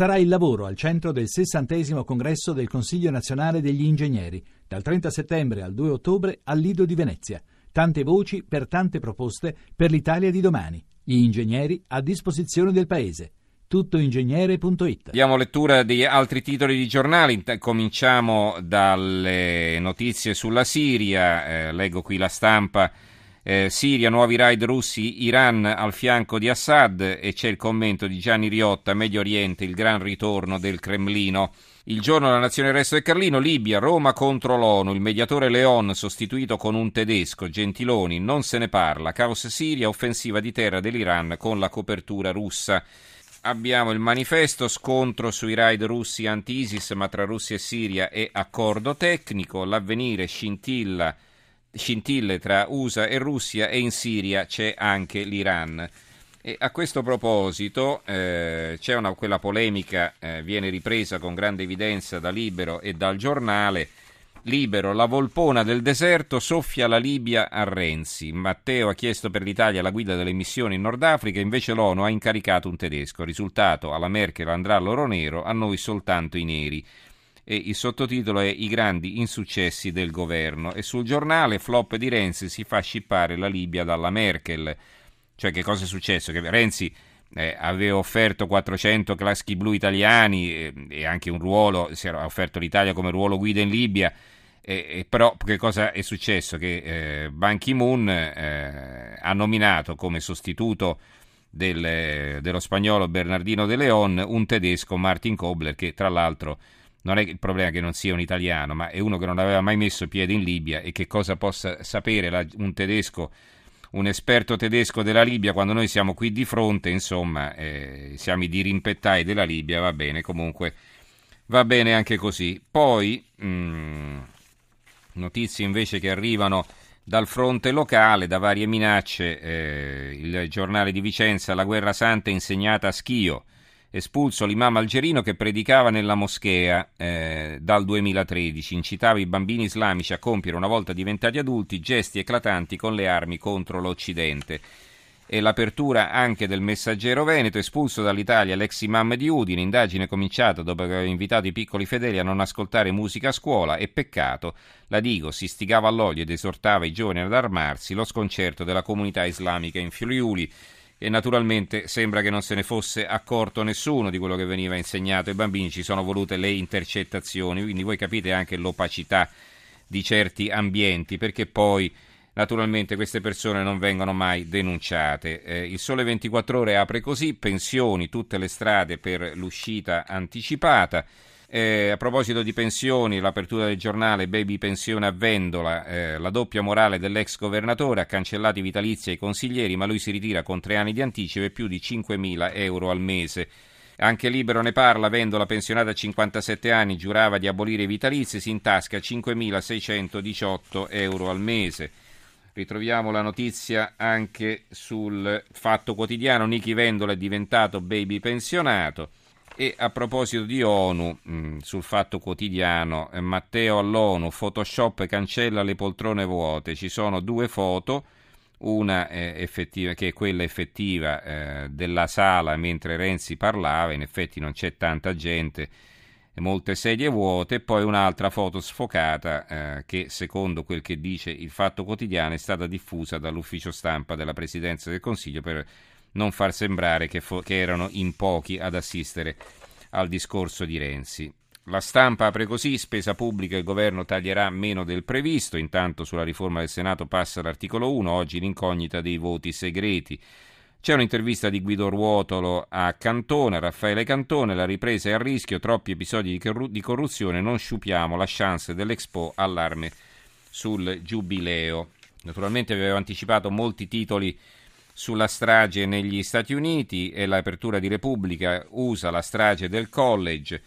sarà il lavoro al centro del 60 congresso del Consiglio nazionale degli ingegneri, dal 30 settembre al 2 ottobre al Lido di Venezia. Tante voci per tante proposte per l'Italia di domani. Gli ingegneri a disposizione del Paese tuttoingegnere.it. Diamo lettura di altri titoli di giornali. Cominciamo dalle notizie sulla Siria. Eh, leggo qui la stampa. Eh, Siria, nuovi raid russi, Iran al fianco di Assad e c'è il commento di Gianni Riotta, Medio Oriente, il gran ritorno del Cremlino. Il giorno della nazione resto del Carlino, Libia, Roma contro l'ONU, il mediatore Leon sostituito con un tedesco, Gentiloni, non se ne parla, caos Siria, offensiva di terra dell'Iran con la copertura russa. Abbiamo il manifesto, scontro sui raid russi anti-ISIS, ma tra Russia e Siria e accordo tecnico, l'avvenire scintilla, scintille tra USA e Russia e in Siria c'è anche l'Iran. E a questo proposito eh, c'è una, quella polemica, eh, viene ripresa con grande evidenza da Libero e dal giornale, Libero, la volpona del deserto soffia la Libia a Renzi. Matteo ha chiesto per l'Italia la guida delle missioni in Nord Africa, invece l'ONU ha incaricato un tedesco. Risultato, alla Merkel andrà l'oro nero, a noi soltanto i neri. E il sottotitolo è I grandi insuccessi del governo. E sul giornale flop di Renzi si fa scippare la Libia dalla Merkel. Cioè che cosa è successo? Che Renzi eh, aveva offerto 400 caschi blu italiani eh, e anche un ruolo, si era offerto l'Italia come ruolo guida in Libia, eh, però che cosa è successo? Che eh, Ban Ki-moon eh, ha nominato come sostituto del, dello spagnolo Bernardino de Leon un tedesco Martin Kobler che tra l'altro non è il problema che non sia un italiano, ma è uno che non aveva mai messo piede in Libia e che cosa possa sapere la, un tedesco un esperto tedesco della Libia, quando noi siamo qui di fronte, insomma, eh, siamo i dirimpettai della Libia, va bene, comunque va bene anche così. Poi, mh, mm, notizie invece che arrivano dal fronte locale, da varie minacce, eh, il giornale di Vicenza, la guerra santa insegnata a Schio espulso l'imam algerino che predicava nella moschea eh, dal 2013, incitava i bambini islamici a compiere una volta diventati adulti gesti eclatanti con le armi contro l'Occidente. E l'apertura anche del messaggero Veneto, espulso dall'Italia l'ex imam di Udine, indagine cominciata dopo aveva invitato i piccoli fedeli a non ascoltare musica a scuola. E peccato, la Digo si stigava all'olio ed esortava i giovani ad armarsi, lo sconcerto della comunità islamica in Friuli e naturalmente sembra che non se ne fosse accorto nessuno di quello che veniva insegnato ai bambini, ci sono volute le intercettazioni, quindi voi capite anche l'opacità di certi ambienti, perché poi naturalmente queste persone non vengono mai denunciate. Eh, il Sole 24 ore apre così, pensioni, tutte le strade per l'uscita anticipata. Eh, a proposito di pensioni, l'apertura del giornale Baby Pensione a Vendola, eh, la doppia morale dell'ex governatore, ha cancellato i vitalizi ai consiglieri, ma lui si ritira con tre anni di anticipo e più di 5.000 euro al mese. Anche Libero ne parla, Vendola pensionata a 57 anni, giurava di abolire i vitalizi, si intasca 5.618 euro al mese. Ritroviamo la notizia anche sul Fatto Quotidiano, Nichi Vendola è diventato baby pensionato. E a proposito di ONU, mh, mm, sul fatto quotidiano, eh, Matteo all'ONU, Photoshop cancella le poltrone vuote, ci sono due foto, una eh, effettiva, che è quella effettiva eh, della sala mentre Renzi parlava, in effetti non c'è tanta gente, molte sedie vuote, e poi un'altra foto sfocata eh, che secondo quel che dice il Fatto Quotidiano è stata diffusa dall'ufficio stampa della Presidenza del Consiglio per non far sembrare che, fo- che erano in pochi ad assistere al discorso di Renzi. La stampa apre così, spesa pubblica il governo taglierà meno del previsto, intanto sulla riforma del Senato passa l'articolo 1, oggi l'incognita dei voti segreti. C'è un'intervista di Guido Ruotolo a Cantone, Raffaele Cantone, la ripresa è a rischio, troppi episodi di corruzione, non sciupiamo la chance dell'Expo, allarme sul giubileo. Naturalmente avevo anticipato molti titoli sulla strage negli Stati Uniti e l'apertura di Repubblica usa la strage del college.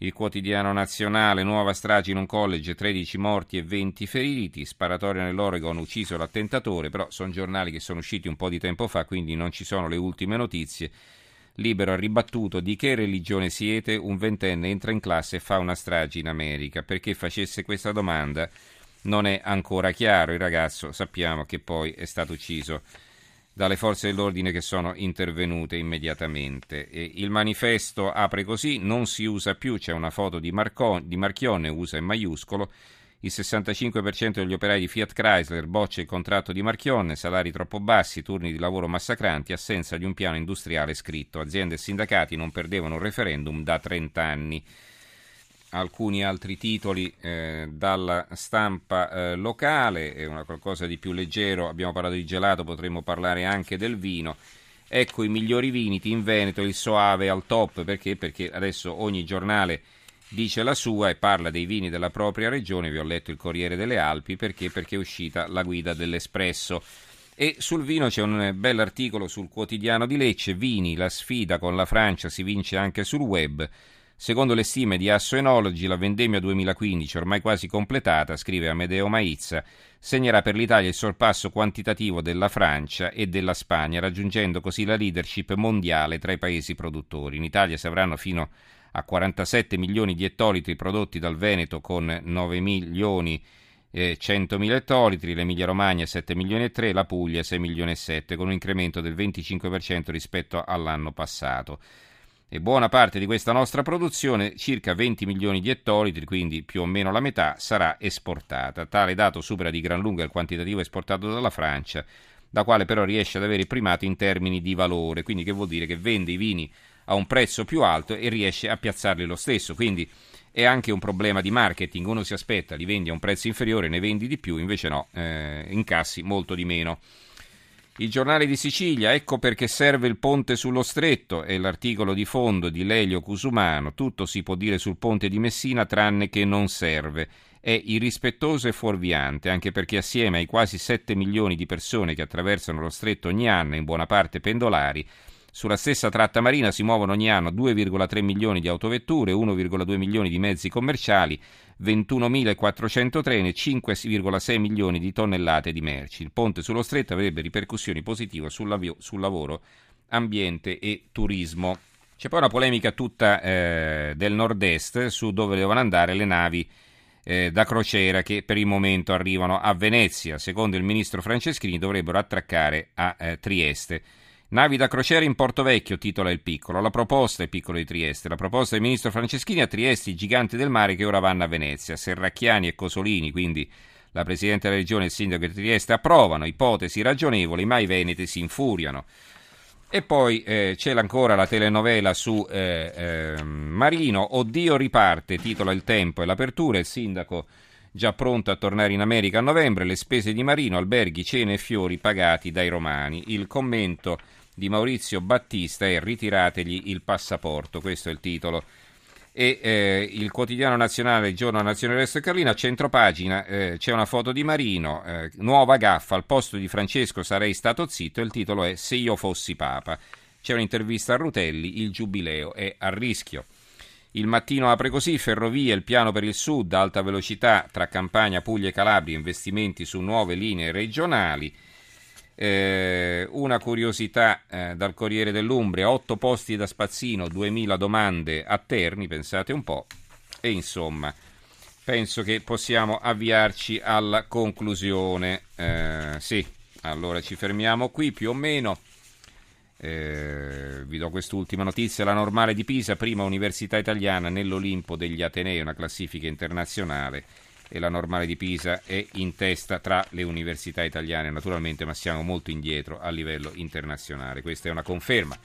Il quotidiano nazionale, nuova strage in un college, 13 morti e 20 feriti, sparatoria nell'Oregon, ucciso l'attentatore, però sono giornali che sono usciti un po' di tempo fa, quindi non ci sono le ultime notizie. Libero ha ribattuto di che religione siete, un ventenne entra in classe e fa una strage in America. Perché facesse questa domanda non è ancora chiaro, il ragazzo sappiamo che poi è stato ucciso dalle forze dell'ordine che sono intervenute immediatamente. E il manifesto apre così, non si usa più, c'è una foto di, Marco, di Marchionne, usa in maiuscolo, il 65% degli operai di Fiat Chrysler boccia il contratto di Marchionne, salari troppo bassi, turni di lavoro massacranti, assenza di un piano industriale scritto. Aziende e sindacati non perdevano un referendum da 30 anni alcuni altri titoli eh, dalla stampa eh, locale, è una qualcosa di più leggero, abbiamo parlato di gelato, potremmo parlare anche del vino. Ecco i migliori viniti in Veneto, il Soave al top, perché? Perché adesso ogni giornale dice la sua e parla dei vini della propria regione, vi ho letto il Corriere delle Alpi, perché? Perché è uscita la guida dell'Espresso. E sul vino c'è un bell'articolo sul quotidiano di Lecce, Vini, la sfida con la Francia si vince anche sul web. Secondo le stime di Asso Enology, la vendemmia 2015, ormai quasi completata, scrive Amedeo Maizza, segnerà per l'Italia il sorpasso quantitativo della Francia e della Spagna, raggiungendo così la leadership mondiale tra i paesi produttori. In Italia si avranno fino a 47 milioni di ettolitri prodotti dal Veneto con 9 milioni e 100 mila ettolitri, l'Emilia Romagna 7 milioni e 3, la Puglia 6 milioni e 7, con un incremento del 25% rispetto all'anno passato e buona parte di questa nostra produzione, circa 20 milioni di ettolitri, quindi più o meno la metà, sarà esportata. Tale dato supera di gran lunga il quantitativo esportato dalla Francia, da quale però riesce ad avere primato in termini di valore, quindi che vuol dire che vende i vini a un prezzo più alto e riesce a piazzarli lo stesso, quindi è anche un problema di marketing, uno si aspetta, li vendi a un prezzo inferiore, ne vendi di più, invece no, eh, incassi molto di meno. Il giornale di Sicilia, ecco perché serve il ponte sullo stretto, è l'articolo di fondo di Lelio Cusumano, tutto si può dire sul ponte di Messina tranne che non serve. È irrispettoso e fuorviante, anche perché assieme ai quasi 7 milioni di persone che attraversano lo stretto ogni anno, in buona parte pendolari, sulla stessa tratta marina si muovono ogni anno 2,3 milioni di autovetture, 1,2 milioni di mezzi commerciali, 21.400 treni e 5,6 milioni di tonnellate di merci. Il ponte sullo stretto avrebbe ripercussioni positive sul, sul lavoro, ambiente e turismo. C'è poi una polemica tutta eh, del nord-est su dove devono andare le navi eh, da crociera che per il momento arrivano a Venezia. Secondo il ministro Franceschini dovrebbero attraccare a eh, Trieste. Navi da crociera in Porto Vecchio, titola il piccolo. La proposta, il piccolo di Trieste, la proposta del ministro Franceschini a Trieste, i giganti del mare che ora vanno a Venezia. Serracchiani e Cosolini, quindi la Presidente della Regione e il Sindaco di Trieste, approvano, ipotesi ragionevoli, ma i Veneti si infuriano. E poi eh, c'è ancora la telenovela su eh, eh, Marino, Oddio riparte, titola il tempo e l'apertura, il sindaco già pronto a tornare in America a novembre, le spese di Marino, alberghi, cene e fiori pagati dai romani. Il commento di Maurizio Battista è Ritirategli il passaporto, questo è il titolo. E eh, il quotidiano nazionale, il giorno Nazione Resto e Carlina, a centropagina eh, c'è una foto di Marino, eh, nuova gaffa, al posto di Francesco sarei stato zitto, il titolo è Se io fossi Papa. C'è un'intervista a Rutelli, il giubileo è a rischio. Il mattino apre così, ferrovie, il piano per il sud, alta velocità tra Campania, Puglia e Calabria, investimenti su nuove linee regionali. Eh, una curiosità eh, dal Corriere dell'Umbria, 8 posti da spazzino, 2000 domande a Terni, pensate un po'. E insomma, penso che possiamo avviarci alla conclusione. Eh, sì, allora ci fermiamo qui più o meno. Eh, vi do quest'ultima notizia, la normale di Pisa, prima università italiana nell'Olimpo degli Atenei, una classifica internazionale e la normale di Pisa è in testa tra le università italiane naturalmente, ma siamo molto indietro a livello internazionale. Questa è una conferma.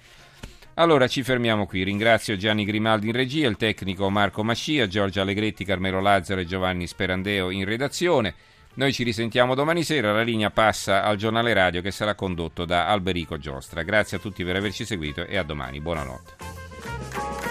Allora ci fermiamo qui. Ringrazio Gianni Grimaldi in regia, il tecnico Marco Mascia, Giorgio Allegretti, Carmelo Lazzaro e Giovanni Sperandeo in redazione. Noi ci risentiamo domani sera, la linea passa al giornale radio che sarà condotto da Alberico Giostra. Grazie a tutti per averci seguito e a domani. Buonanotte.